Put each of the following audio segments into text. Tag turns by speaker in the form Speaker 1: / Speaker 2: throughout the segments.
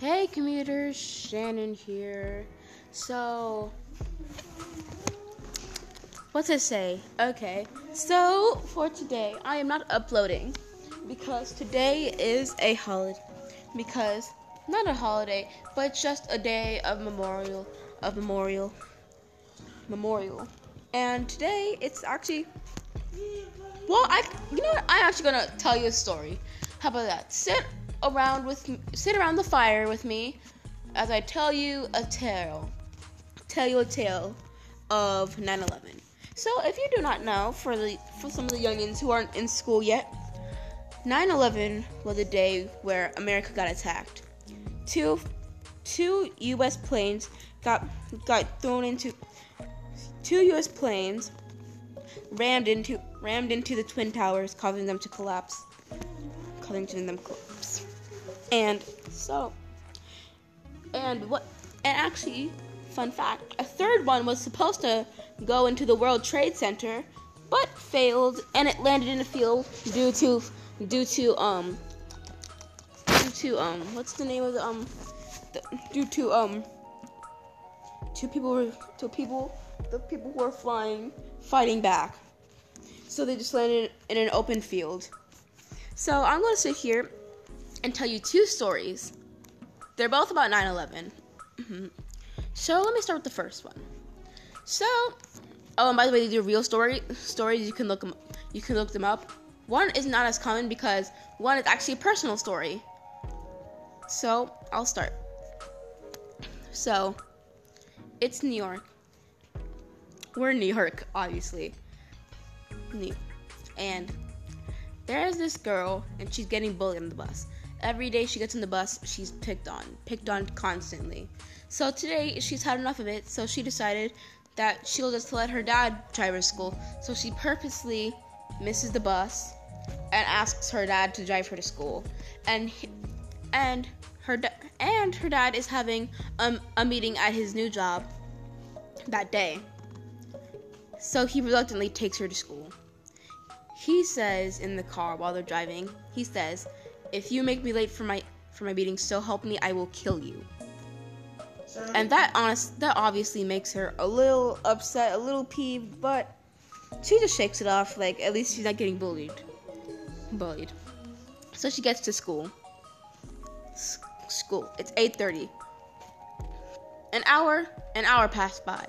Speaker 1: Hey commuters, Shannon here. So, what's it say? Okay, so for today, I am not uploading because today is a holiday. Because, not a holiday, but just a day of memorial, of memorial, memorial. And today, it's actually, well, I, you know what? I'm actually gonna tell you a story. How about that? Sit around with sit around the fire with me as I tell you a tale. Tell you a tale of 9/11. So, if you do not know, for the for some of the youngins who aren't in school yet, 9/11 was the day where America got attacked. Two two U.S. planes got got thrown into two U.S. planes rammed into rammed into the twin towers, causing them to collapse, causing them collapse. And so, and what? And actually, fun fact: a third one was supposed to go into the World Trade Center, but failed, and it landed in a field due to due to um due to um what's the name of the um the, due to um two people two people the people who were flying fighting back. So they just landed in an open field. So I'm going to sit here and tell you two stories. They're both about 9 11. Mm-hmm. So let me start with the first one. So, oh, and by the way, these are real story stories. You can look them, you can look them up. One is not as common because one is actually a personal story. So I'll start. So, it's New York. We're in New York, obviously. And there's this girl, and she's getting bullied on the bus. Every day she gets on the bus, she's picked on, picked on constantly. So today she's had enough of it, so she decided that she'll just let her dad drive her to school. So she purposely misses the bus and asks her dad to drive her to school. And he, and her and her dad is having um, a meeting at his new job that day. So he reluctantly takes her to school. He says in the car while they're driving, he says, "If you make me late for my for my meeting, so help me, I will kill you." And that honest that obviously makes her a little upset, a little peeved, but she just shakes it off like at least she's not getting bullied. Bullied. So she gets to school. S- school. It's 8:30. An hour, an hour passed by.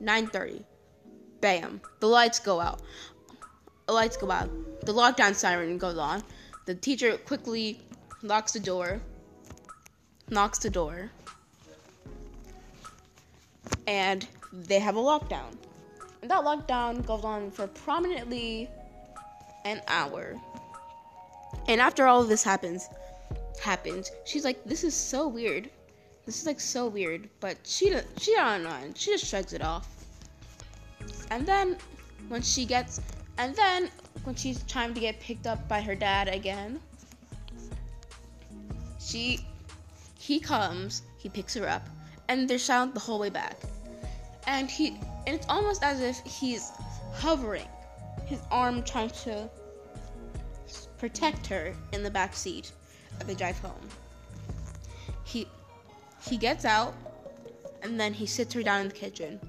Speaker 1: 9:30. Bam. The lights go out. The lights go out. The lockdown siren goes on. The teacher quickly locks the door. Knocks the door. And they have a lockdown. And that lockdown goes on for prominently an hour. And after all of this happens, happens, she's like, "This is so weird. This is like so weird." But she she don't. She just shrugs it off. And then when she gets, and then when she's trying to get picked up by her dad again, she he comes, he picks her up, and they're silent the whole way back. And he and it's almost as if he's hovering, his arm trying to protect her in the back seat as they drive home. He he gets out and then he sits her down in the kitchen.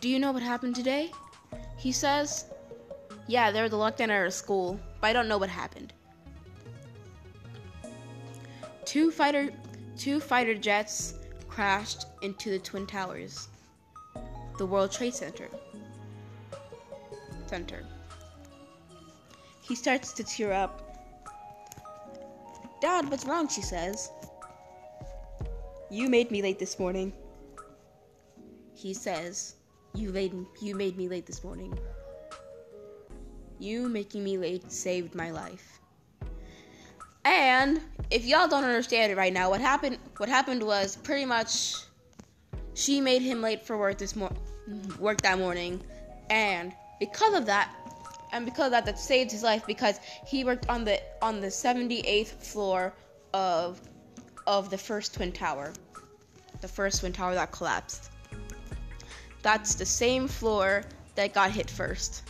Speaker 1: Do you know what happened today? He says, Yeah, there was a lockdown at our school, but I don't know what happened. Two fighter two fighter jets crashed into the Twin Towers, the World Trade Center. Center. He starts to tear up. Dad, what's wrong? She says. You made me late this morning. He says, You made you made me late this morning. You making me late saved my life. And if y'all don't understand it right now, what happened what happened was pretty much she made him late for work this mor- work that morning. And because of that and because of that that saved his life because he worked on the on the 78th floor of of the first twin tower. The first twin tower that collapsed. That's the same floor that got hit first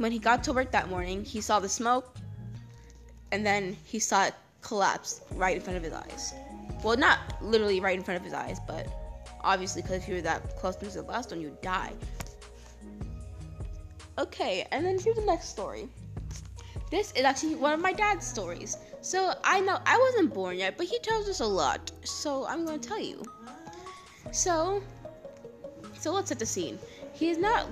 Speaker 1: when he got to work that morning he saw the smoke and then he saw it collapse right in front of his eyes. Well, not literally right in front of his eyes, but obviously, because if you were that close to the last one, you'd die. Okay, and then here's the next story. This is actually one of my dad's stories. So I know I wasn't born yet, but he tells us a lot. So I'm going to tell you. So, so let's set the scene. He's not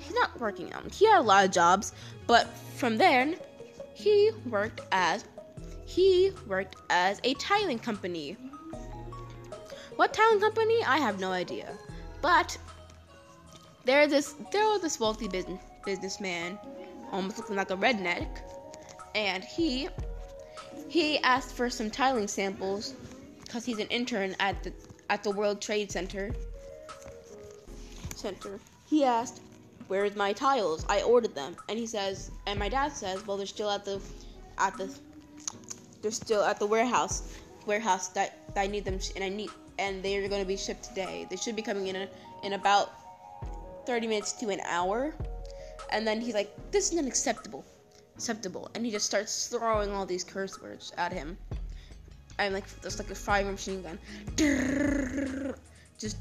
Speaker 1: he's not working out. He had a lot of jobs, but from then he worked as he worked as a tiling company. What tiling company? I have no idea. But there this there was this wealthy business businessman, almost looking like a redneck, and he he asked for some tiling samples because he's an intern at the at the World Trade Center. Center. He asked, "Where's my tiles? I ordered them." And he says, and my dad says, "Well, they're still at the at the they're still at the warehouse warehouse that, that I need them and I need and they're going to be shipped today. They should be coming in a, in about 30 minutes to an hour." And then he's like, "This is unacceptable." acceptable. And he just starts throwing all these curse words at him. I'm like there's like a fire machine gun. Just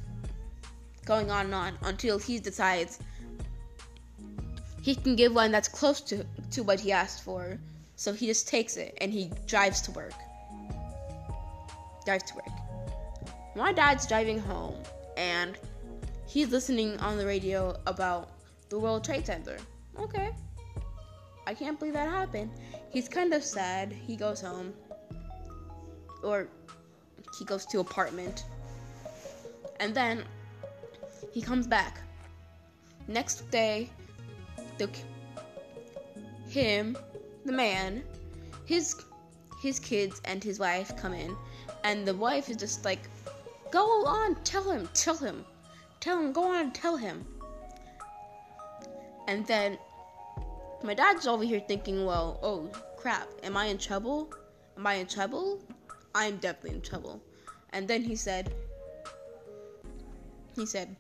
Speaker 1: going on and on until he decides he can give one that's close to, to what he asked for. So he just takes it and he drives to work. Drives to work. My dad's driving home and he's listening on the radio about the World Trade Center. Okay. I can't believe that happened. He's kind of sad. He goes home. Or he goes to apartment. And then he comes back. Next day, the him, the man, his his kids and his wife come in, and the wife is just like, "Go on, tell him, tell him, tell him, go on, tell him." And then my dad's over here thinking, well, oh crap, am I in trouble? Am I in trouble? I'm definitely in trouble. And then he said, he said,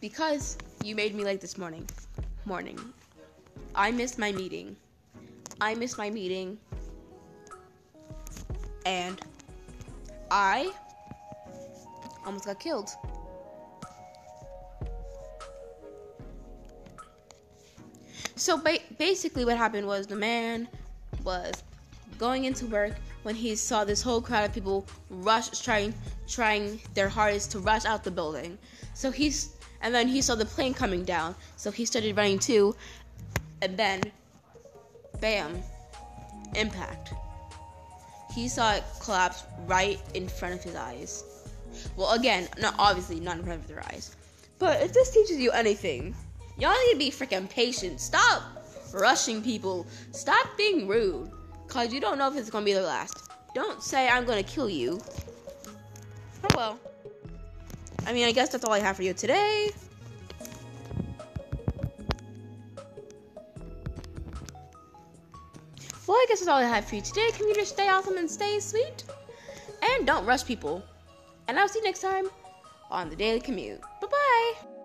Speaker 1: because you made me late this morning, morning, I missed my meeting. I missed my meeting. And I almost got killed. So ba- basically, what happened was the man was going into work when he saw this whole crowd of people rush, trying, trying their hardest to rush out the building. So he's, and then he saw the plane coming down. So he started running too, and then, bam, impact. He saw it collapse right in front of his eyes. Well, again, not obviously not in front of their eyes, but if this teaches you anything, Y'all need to be freaking patient. Stop rushing people. Stop being rude. Cause you don't know if it's gonna be the last. Don't say I'm gonna kill you. Oh well. I mean, I guess that's all I have for you today. Well, I guess that's all I have for you today. Commuters, stay awesome and stay sweet. And don't rush people. And I'll see you next time on the Daily Commute. Bye bye.